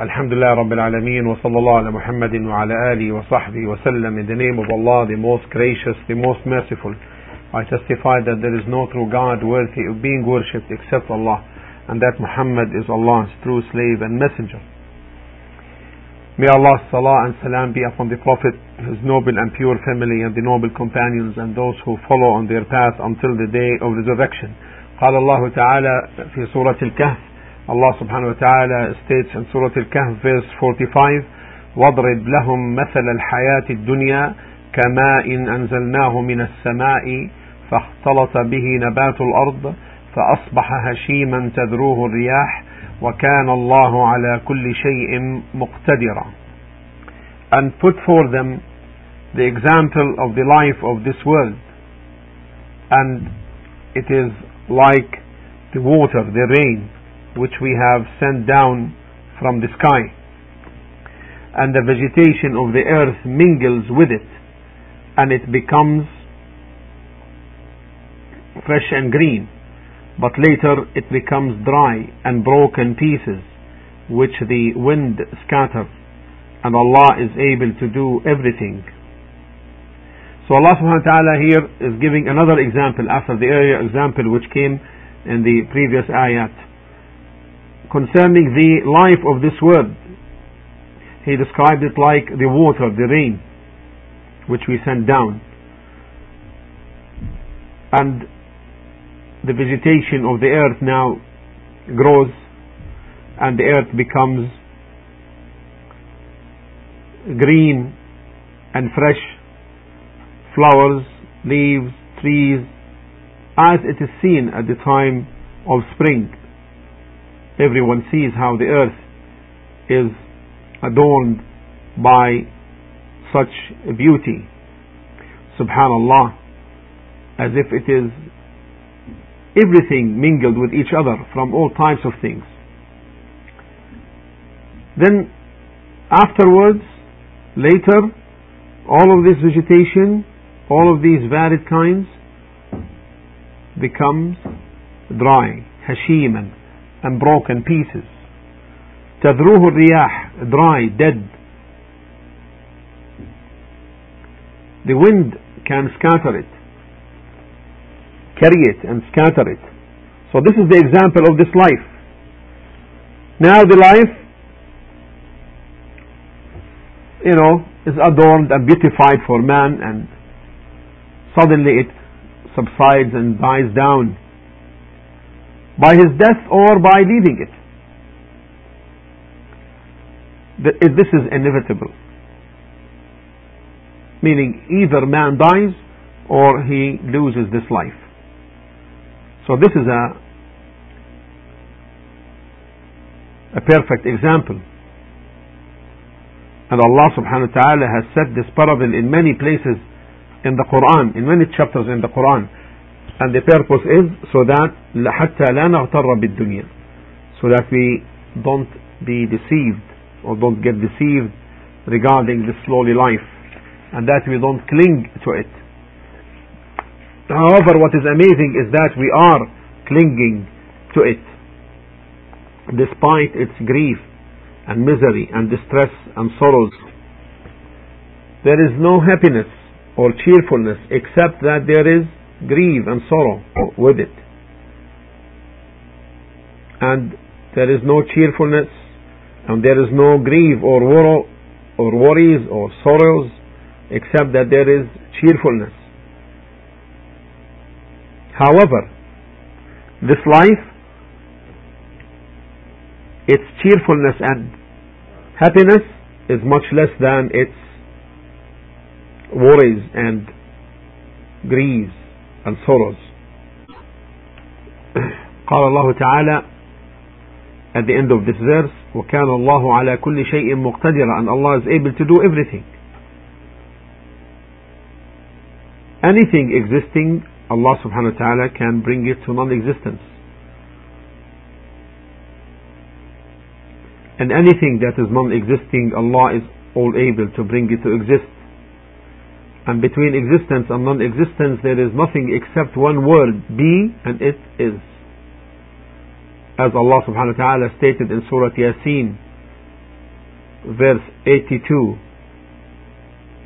Alameen wa sallallahu ala Muhammadin wa ala alihi wa sahbihi wa sallam in the name of Allah, the most gracious, the most merciful. I testify that there is no true God worthy of being worshipped except Allah and that Muhammad is Allah's true slave and messenger. May Allah's salah and salam be upon the Prophet, his noble and pure family and the noble companions and those who follow on their path until the day of resurrection. قال الله تعالى في سورة الكهف Subhanahu wa ta'ala states in Surah Al-Kahf verse 45 واضرب لهم مثل الحياة الدنيا كماء أنزلناه من السماء فاختلط به نبات الأرض فأصبح هشيما تذروه الرياح وكان الله على كل شيء مقتدرا and put for them the example of the life of this world and it is like the water, the rain which we have sent down from the sky. And the vegetation of the earth mingles with it, and it becomes fresh and green. But later it becomes dry and broken pieces, which the wind scatters, and Allah is able to do everything. So Allah subhanahu wa ta'ala here is giving another example after the earlier example which came in the previous ayat concerning the life of this world. He described it like the water, the rain, which we send down. And the vegetation of the earth now grows and the earth becomes green and fresh, flowers, leaves, trees, as it is seen at the time of spring everyone sees how the earth is adorned by such beauty. Subhanallah, as if it is everything mingled with each other from all types of things. Then, afterwards, later, all of this vegetation, all of these varied kinds, becomes dry, hashiman, and broken pieces. تذروه الرياح dry, dead. The wind can scatter it, carry it and scatter it. So this is the example of this life. Now the life, you know, is adorned and beautified for man and suddenly it subsides and dies down by his death or by leaving it. This is inevitable. Meaning either man dies or he loses this life. So this is a a perfect example. And Allah subhanahu wa ta'ala has said this parable in many places in the Quran, in many chapters in the Quran And the purpose is so that حتى لا نغتر بالدنيا so that we don't be deceived or don't get deceived regarding this lowly life and that we don't cling to it. However, what is amazing is that we are clinging to it despite its grief and misery and distress and sorrows. There is no happiness or cheerfulness except that there is grief and sorrow with it. And there is no cheerfulness, and there is no grief or worry, or worries or sorrows, except that there is cheerfulness. However, this life, its cheerfulness and happiness is much less than its worries and griefs and sorrows. قال الله تعالى at the end of this verse وكان الله على كل شيء مقتدرا and Allah is able to do everything anything existing Allah subhanahu wa ta'ala can bring it to non-existence and anything that is non-existing Allah is all able to bring it to exist and between existence and non-existence there is nothing except one word be and it is as Allah subhanahu wa ta'ala stated in Surah Yasin verse 82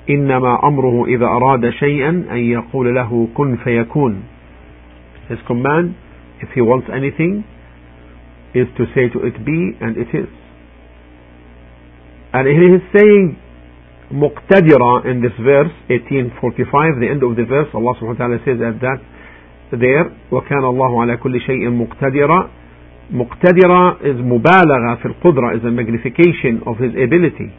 إنما أمره إذا أراد شيئا أن يقول له كن فيكون His command if he wants anything is to say to it be and it is and he is saying مقتدرة in this verse 1845 the end of the verse Allah subhanahu wa ta'ala says at that there وكان الله على كل شيء مقتدرا مقتدرة is مبالغة في القدرة is a magnification of his ability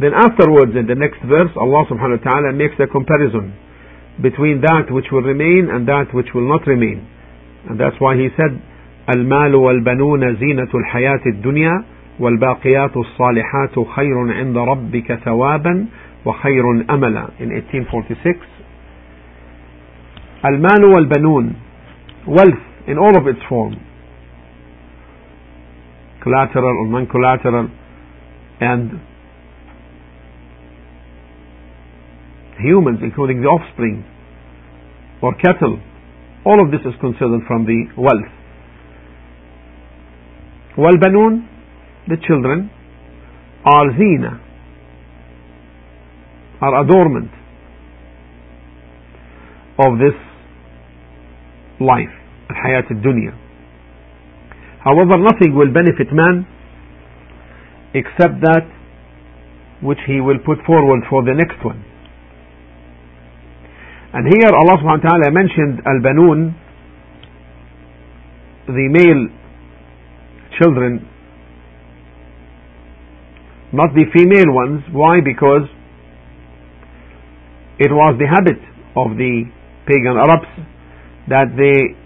then afterwards in the next verse Allah subhanahu wa ta'ala makes a comparison between that which will remain and that which will not remain and that's why he said المال والبنون زينة الحياة الدنيا والباقيات الصالحات خير عند ربك ثوابا وخير أملا in 1846 المال والبنون wealth in all of its form collateral or non-collateral and humans including the offspring or cattle all of this is considered from the wealth والبنون the children are zina, are adornment of this life, al-hayat al-dunya. However, nothing will benefit man except that which he will put forward for the next one. And here Allah subhanahu wa ta'ala mentioned al-banun, the male children not the female ones. Why? Because it was the habit of the pagan Arabs that they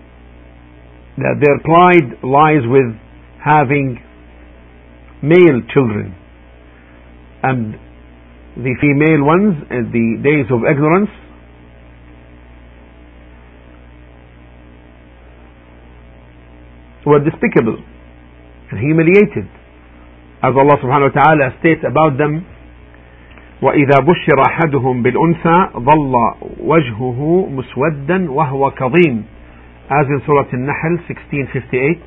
that their pride lies with having male children. And the female ones in the days of ignorance were despicable and humiliated as Allah subhanahu wa ta'ala states about them وإذا بشر أحدهم بالأنثى ظل وجهه مسودا وهو كظيم as in Surah An-Nahl 1658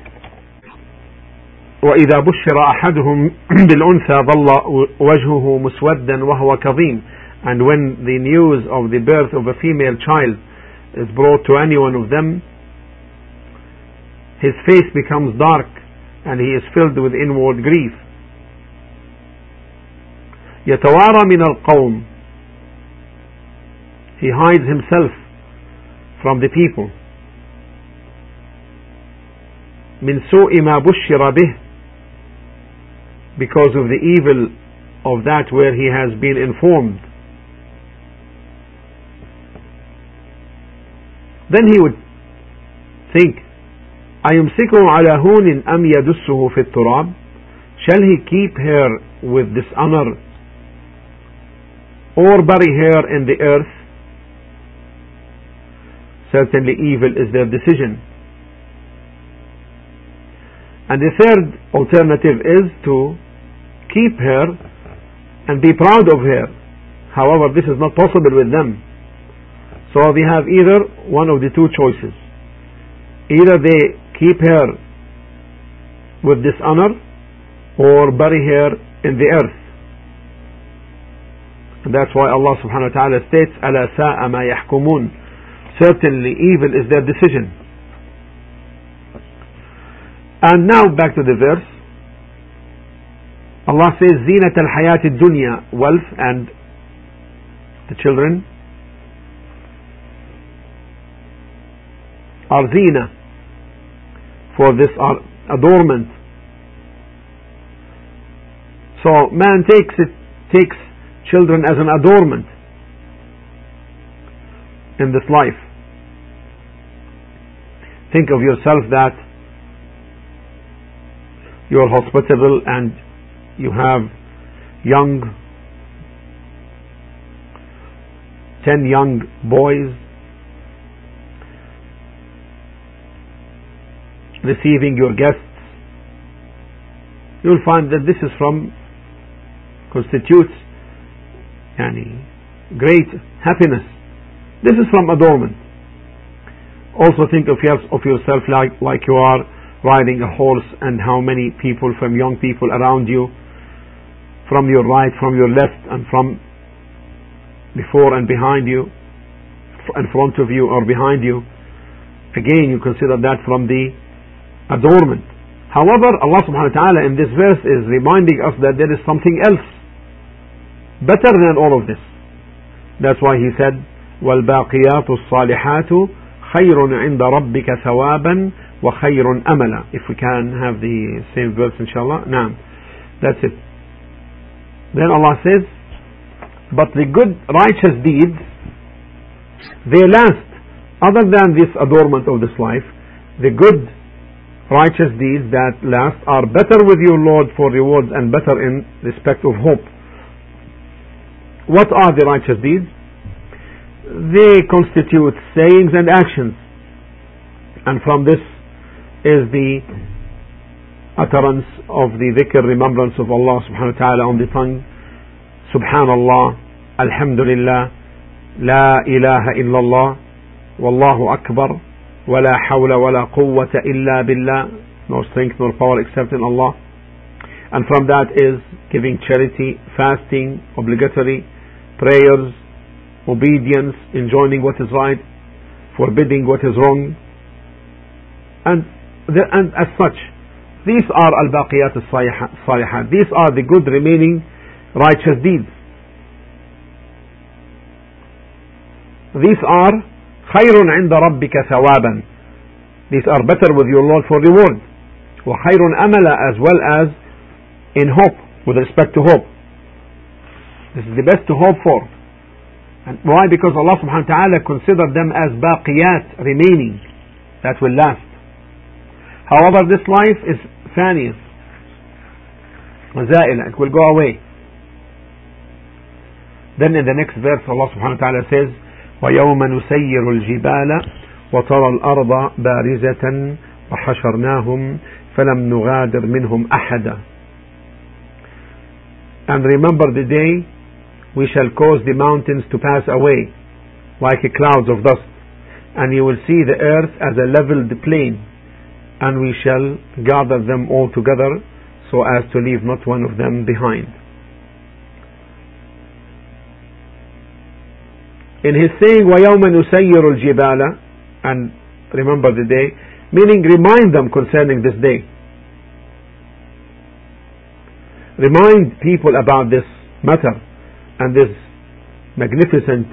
وإذا بشر أحدهم بالأنثى ظل وجهه مسودا وهو كظيم and when the news of the birth of a female child is brought to any one of them his face becomes dark and he is filled with inward grief يتوارى من القوم he hides himself from the people من سوء ما بشر به because of the evil of that where he has been informed then he would think أيمسكه على هون أم يدسه في التراب shall he keep her with dishonor or bury her in the earth certainly evil is their decision and the third alternative is to keep her and be proud of her. However, this is not possible with them. So they have either one of the two choices. Either they keep her with dishonor or bury her in the earth. And that's why Allah subhanahu wa ta'ala states, أَلَا سَاءَ مَا يَحْكُمُونَ Certainly evil is their decision. And now back to the verse. Allah says, زينة الحياة الدنيا, wealth and the children are zina for this adornment. So man takes it, takes children as an adornment in this life. Think of yourself that you are hospitable and you have young, ten young boys receiving your guests, you will find that this is from constitutes yani, great happiness. This is from adornment. Also think of yourself like, like you are riding a horse and how many people from young people around you from your right from your left and from before and behind you in front of you or behind you again you consider that from the adornment however Allah subhanahu wa ta'ala in this verse is reminding us that there is something else better than all of this that's why he said والباقيات الصالحات خير عند ربك ثوابا وخير أملا if we can have the same verse inshallah نعم that's it then Allah says but the good righteous deeds they last other than this adornment of this life the good righteous deeds that last are better with your Lord for rewards and better in respect of hope what are the righteous deeds they constitute sayings and actions and from this is the utterance of the dhikr remembrance of Allah subhanahu wa ta'ala on the tongue subhanallah alhamdulillah la ilaha illallah wallahu akbar ولا حول ولا قوة إلا بالله no strength nor power except in Allah and from that is giving charity fasting obligatory prayers obedience enjoining what is right forbidding what is wrong and the, and as such, these are al-baqiyat al-salihat. These are the good remaining righteous deeds. These are خير عند ربك ثوابا. These are better with your Lord for reward. وخير أملا as well as in hope, With respect to hope. This is the best to hope for. And why? Because Allah subhanahu wa ta'ala considered them as baqiyat, remaining, that will last. However, this life is ثانية وزائلة it will go away then in the next verse Allah subhanahu wa ta'ala says ويوم نسير الجبال وترى الأرض بارزة وحشرناهم فلم نغادر منهم أحدا and remember the day we shall cause the mountains to pass away like clouds of dust and you will see the earth as a leveled plain and we shall gather them all together so as to leave not one of them behind. In his saying, وَيَوْمَ نُسَيِّرُ الْجِبَالَ and remember the day, meaning remind them concerning this day. Remind people about this matter and this magnificent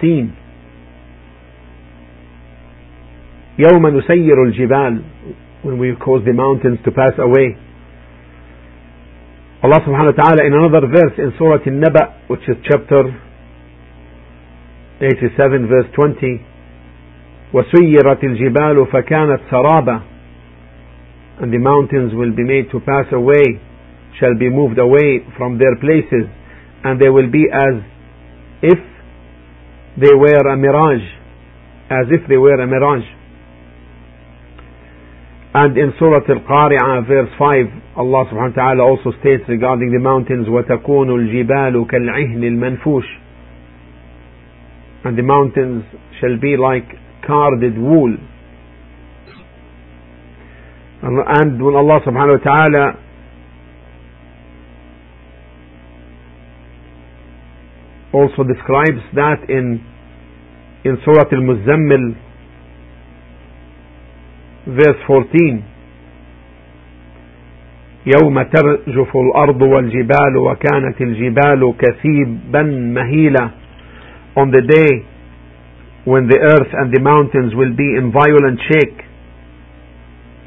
scene يوم نسير الجبال when we cause the mountains to pass away Allah subhanahu wa ta'ala in another verse in Surah An-Naba which is chapter 87 verse 20 وسيرت الجبال فكانت سرابا and the mountains will be made to pass away shall be moved away from their places and they will be as if they were a mirage as if they were a mirage and in Surah Al-Qari'ah verse 5 Allah subhanahu wa ta'ala also states regarding the mountains وَتَكُونُ الْجِبَالُ كَالْعِهْنِ الْمَنْفُوشِ and the mountains shall be like carded wool and when Allah subhanahu wa ta'ala also describes that in in Surah Al-Muzammil verse 14 يوم ترجف الأرض والجبال وكانت الجبال كثيبا مهيلا on the day when the earth and the mountains will be in violent shake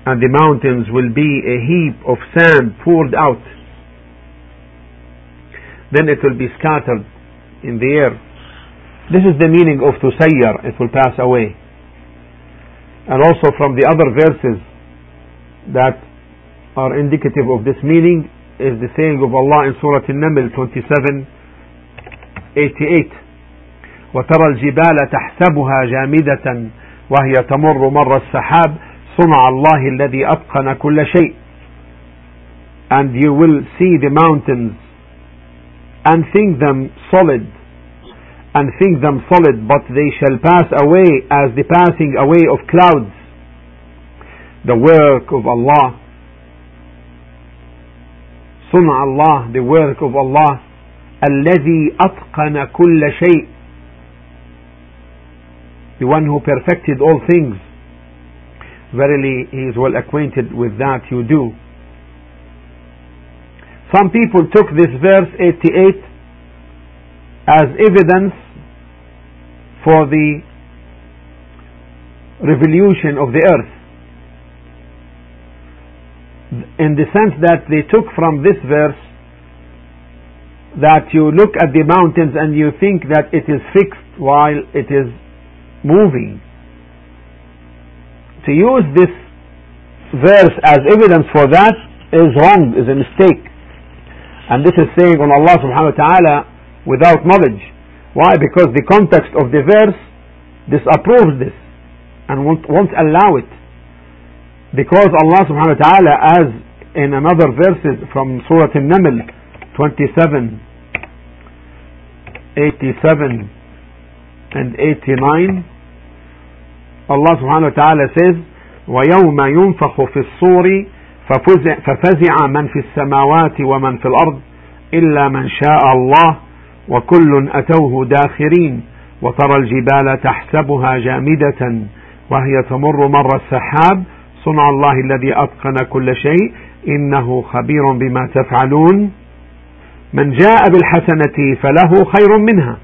and the mountains will be a heap of sand poured out then it will be scattered in the air this is the meaning of tusayyar it will pass away and also from the other verses that are indicative of this meaning is the saying of Allah in Surah An-Naml 27 88 وترى الجبال تحسبها جامدة وهي تمر مر السحاب صنع الله الذي أتقن كل شيء and you will see the mountains and think them solid and think them solid, but they shall pass away as the passing away of clouds. The work of Allah. صنع Allah, the work of Allah. الذي أتقن كل شيء. The one who perfected all things. Verily, He is well acquainted with that you do. Some people took this verse 88 as evidence for the revolution of the earth in the sense that they took from this verse that you look at the mountains and you think that it is fixed while it is moving. To use this verse as evidence for that is wrong, is a mistake. And this is saying on Allah subhanahu wa ta'ala without knowledge. Why? Because the context of the verse disapproves this and won't, won't allow it. Because Allah subhanahu wa ta'ala as in another verses from Surah An-Naml 27 87 and 89 Allah subhanahu wa ta'ala says ويوم ينفخ في الصور ففزع من في السماوات ومن في الأرض إلا من شاء الله وكل أتوه داخرين وترى الجبال تحسبها جامدة وهي تمر مر السحاب صنع الله الذي أتقن كل شيء إنه خبير بما تفعلون من جاء بالحسنة فله خير منها.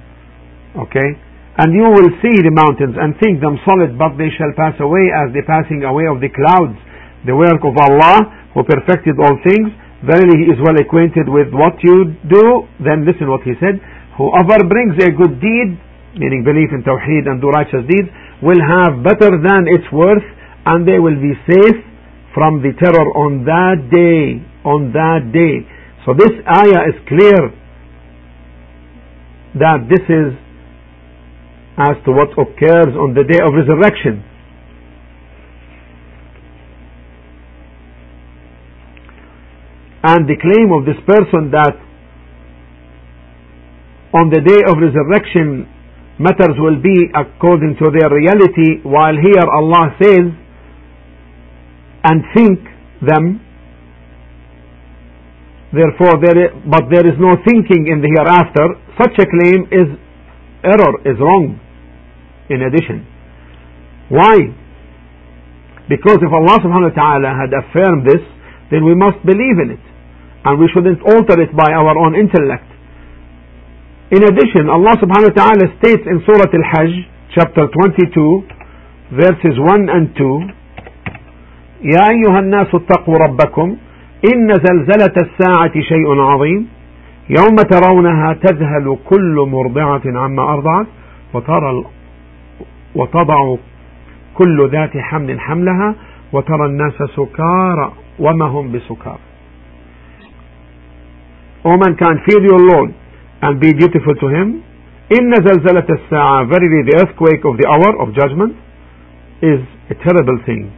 Okay? And you will see the mountains and think them solid but they shall pass away as the passing away of the clouds the work of Allah who perfected all things. Verily he is well acquainted with what you do. Then listen what he said. Whoever brings a good deed, meaning belief in Tawheed and do righteous deeds, will have better than its worth and they will be safe from the terror on that day. On that day. So this ayah is clear that this is as to what occurs on the day of resurrection. and the claim of this person that on the day of resurrection matters will be according to their reality while here Allah says and think them therefore there is, but there is no thinking in the hereafter such a claim is error is wrong in addition why because if Allah subhanahu wa ta'ala had affirmed this then we must believe in it and we shouldn't alter it by our own intellect. In addition, Allah subhanahu wa ta'ala states in Surah Al-Hajj, chapter 22, verses 1 and 2, يا أيها الناس اتقوا ربكم إن زلزلة الساعة شيء عظيم يوم ترونها تذهل كل مرضعة عما أرضعت وترى وتضع كل ذات حمل حملها وترى الناس سكارى وما هم بسكارى O mankind, fear your Lord and be dutiful to Him. إن زلزلة الساعة Verily the earthquake of the hour of judgment is a terrible thing.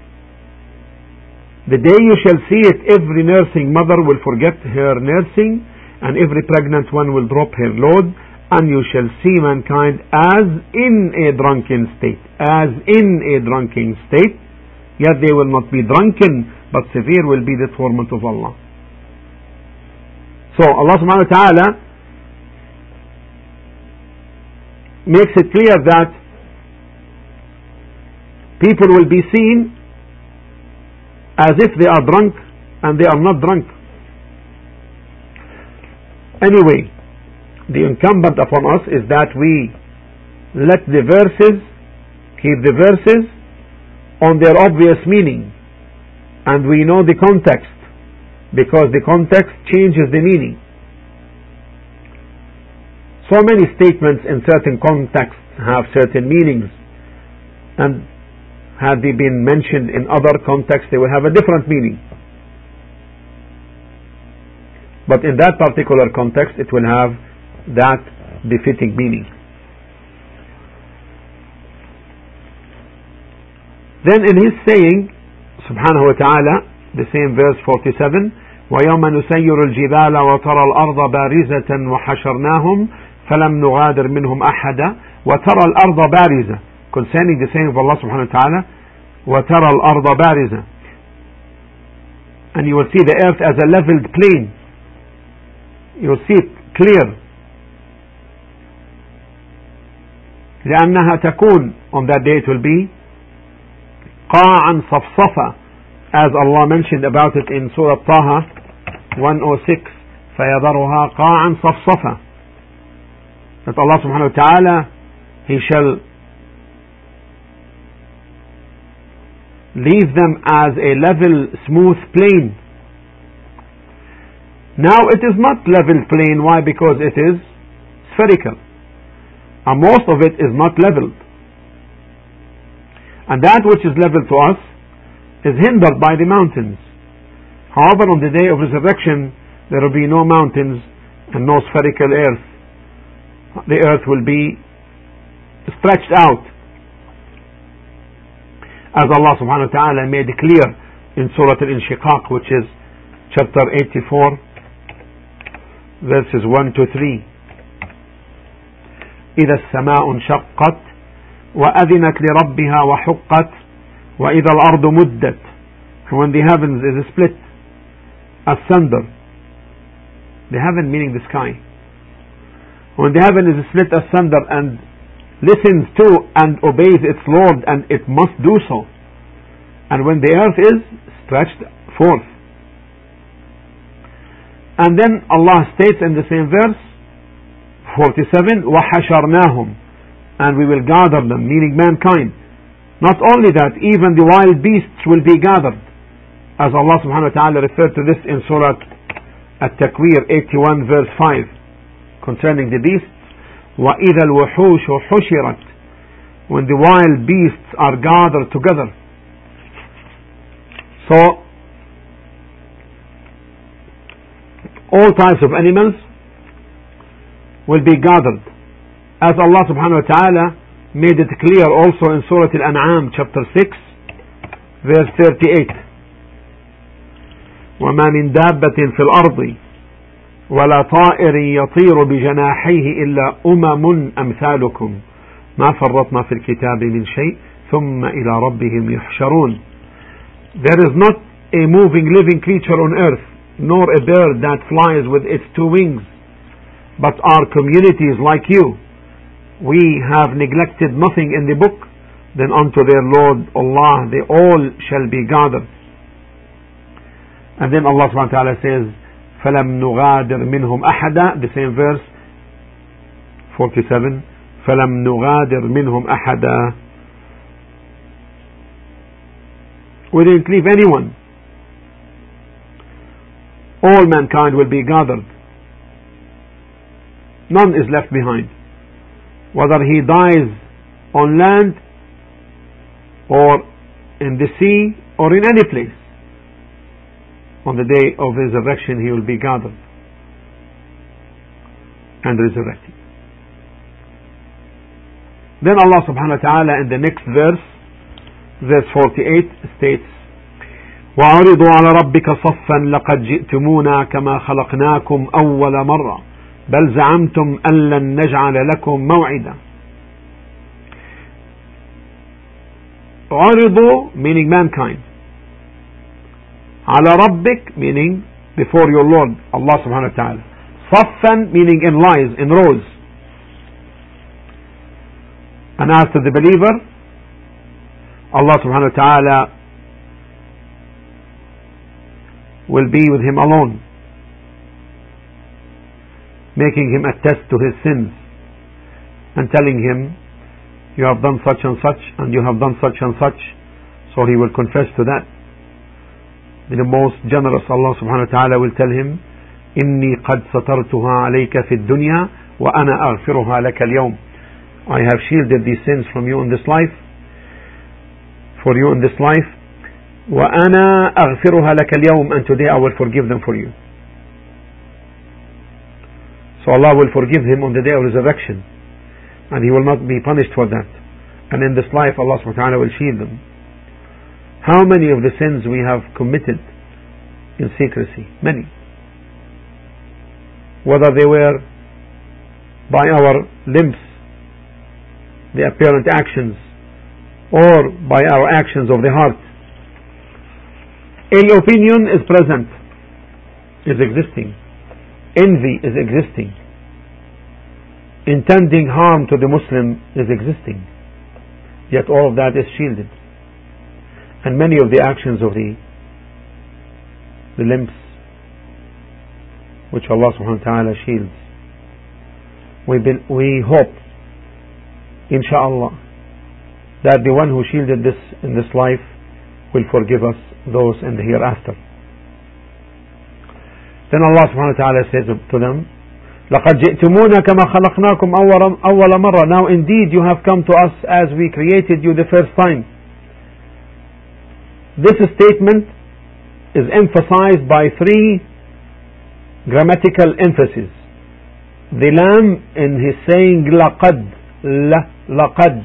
The day you shall see it, every nursing mother will forget her nursing, and every pregnant one will drop her load, and you shall see mankind as in a drunken state. As in a drunken state. Yet they will not be drunken, but severe will be the torment of Allah. So Allah subhanahu wa ta'ala makes it clear that people will be seen as if they are drunk and they are not drunk. Anyway, the incumbent upon us is that we let the verses, keep the verses on their obvious meaning and we know the context because the context changes the meaning. So many statements in certain contexts have certain meanings, and had they been mentioned in other contexts, they would have a different meaning. But in that particular context, it will have that befitting meaning. Then in his saying, subhanahu wa ta'ala, the same verse 47, ويوم نسير الجبال وترى الأرض بارزة وحشرناهم فلم نغادر منهم أحدا وترى الأرض بارزة concerning the saying of Allah subhanahu wa ta'ala وترى الأرض بارزة and you will see the earth as a leveled plain You see clear لأنها تكون on that day it will be قاعا صفصفا as Allah mentioned about it in Surah Taha 106 فيذرها قاعا صفصفا that Allah subhanahu wa ta'ala He shall leave them as a level smooth plain now it is not level plain why because it is spherical and most of it is not leveled. And that which is leveled to us is hindered by the mountains. However, on the day of resurrection, there will be no mountains and no spherical earth. The earth will be stretched out. As Allah subhanahu wa ta'ala made clear in Surah Al-Inshiqaq, which is chapter 84, verses 1 to 3. إذا السماء انشقت وأذنت لربها وحقت وإذا الأرض مدت when the heavens is split asunder the heaven meaning the sky when the heaven is split asunder and listens to and obeys its Lord and it must do so and when the earth is stretched forth and then Allah states in the same verse 47 وَحَشَرْنَاهُمْ and we will gather them meaning mankind not only that even the wild beasts will be gathered as Allah subhanahu wa ta'ala referred to this in Surah At-Takwir 81 verse 5 concerning the beasts وَإِذَا الْوُحُوشُ حُشِرَتْ when the wild beasts are gathered together so all types of animals will be gathered. As Allah subhanahu wa ta'ala made it clear also in Surah Al-An'am chapter 6 verse 38 وما من دابة في الأرض ولا طائر يطير بجناحيه إلا أمم أمثالكم ما فرطنا في الكتاب من شيء ثم إلى ربهم يحشرون There is not a moving living creature on earth nor a bird that flies with its two wings but are communities like you. We have neglected nothing in the book, then unto their Lord Allah they all shall be gathered. And then Allah subhanahu wa ta'ala says, فَلَمْ نُغَادِرْ مِنْهُمْ أَحَدًا The same verse, 47, فَلَمْ نُغَادِرْ مِنْهُمْ أَحَدًا We didn't leave anyone. all mankind will be gathered. None is left behind. Whether he dies on land or in the sea or in any place. On the day of resurrection he will be gathered and resurrected. Then Allah subhanahu wa ta'ala in the next verse, verse 48 states, وعرضوا على ربك صفا لقد جئتمونا كما خلقناكم أول مرة. بل زعمتم أن لن نجعل لكم موعدا. عرضوا meaning mankind. على ربك meaning before your lord الله سبحانه وتعالى. صفا meaning in lies in rows. And after the believer Allah سبحانه وتعالى will be with him alone making him attest to his sins and telling him, You have done such and such, and you have done such and such. So he will confess to that. The most generous Allah subhanahu wa ta'ala will tell him, إني قد سترتها عليك في الدنيا وأنا أغفرها لك اليوم. I have shielded these sins from you in this life, for you in this life. وأنا أغفرها لك اليوم and today I will forgive them for you. So Allah will forgive him on the day of resurrection. And he will not be punished for that. And in this life Allah subhanahu wa ta'ala will shield them. How many of the sins we have committed in secrecy? Many. Whether they were by our limbs, the apparent actions, or by our actions of the heart. Ill opinion is present, is existing. Envy is existing. Intending harm to the Muslim is existing. Yet all of that is shielded. And many of the actions of the the limbs which Allah subhanahu wa ta'ala shields. We, be, we hope, inshallah, that the one who shielded this in this life will forgive us those in the hereafter. Then Allah subhanahu wa ta'ala says to them, لقد جئتمونا كما خلقناكم أول مرة. Now indeed you have come to us as we created you the first time. This statement is emphasized by three grammatical emphasis. The lam in his saying لقد la لقد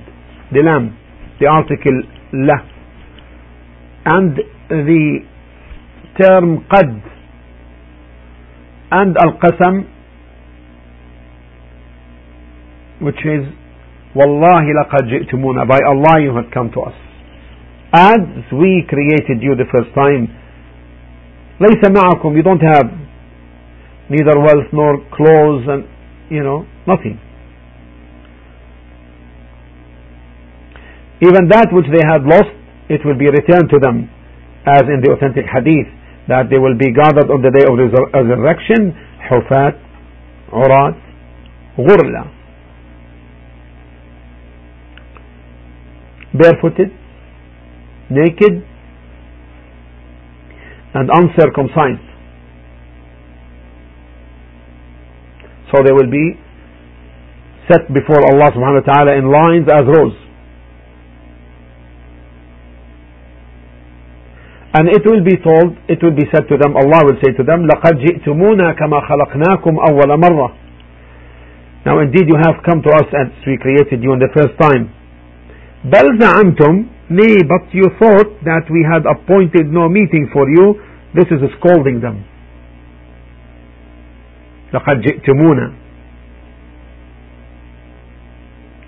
the lam the article la and the term قد and al-qasam which is والله لقد جئتمونا by Allah you have come to us as we created you the first time ليس معكم you don't have neither wealth nor clothes and you know nothing even that which they had lost it will be returned to them as in the authentic hadith that they will be gathered on the day of resurrection حفاة عراة غرلا barefooted naked and uncircumcised so they will be set before Allah subhanahu wa ta'ala in lines as rows And it will be told, it will be said to them, Allah will say to them, لَقَدْ جِئْتُمُونَا كَمَا خَلَقْنَاكُمْ أَوَّلَ مَرَّةٍ Now indeed you have come to us as we created you in the first time. بَلْ زَعَمْتُمْ Nay, but you thought that we had appointed no meeting for you. This is scolding them. لَقَدْ جِئْتُمُونَا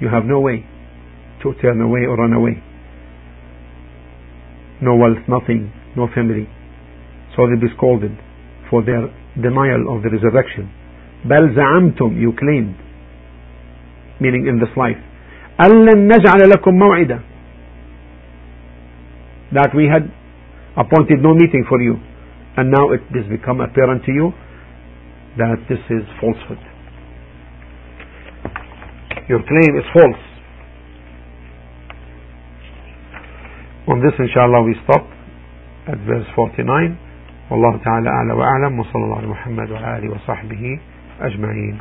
You have no way to turn away or run away no wealth, nothing, no family. So they'll be scolded for their denial of the resurrection. بل زعمتم you claimed meaning in this life ألن نجعل لكم موعدا that we had appointed no meeting for you and now it has become apparent to you that this is falsehood your claim is false On this inshallah we stop at verse 49 والله تعالى أعلى وأعلم وصلى الله على محمد وعلى آله وصحبه أجمعين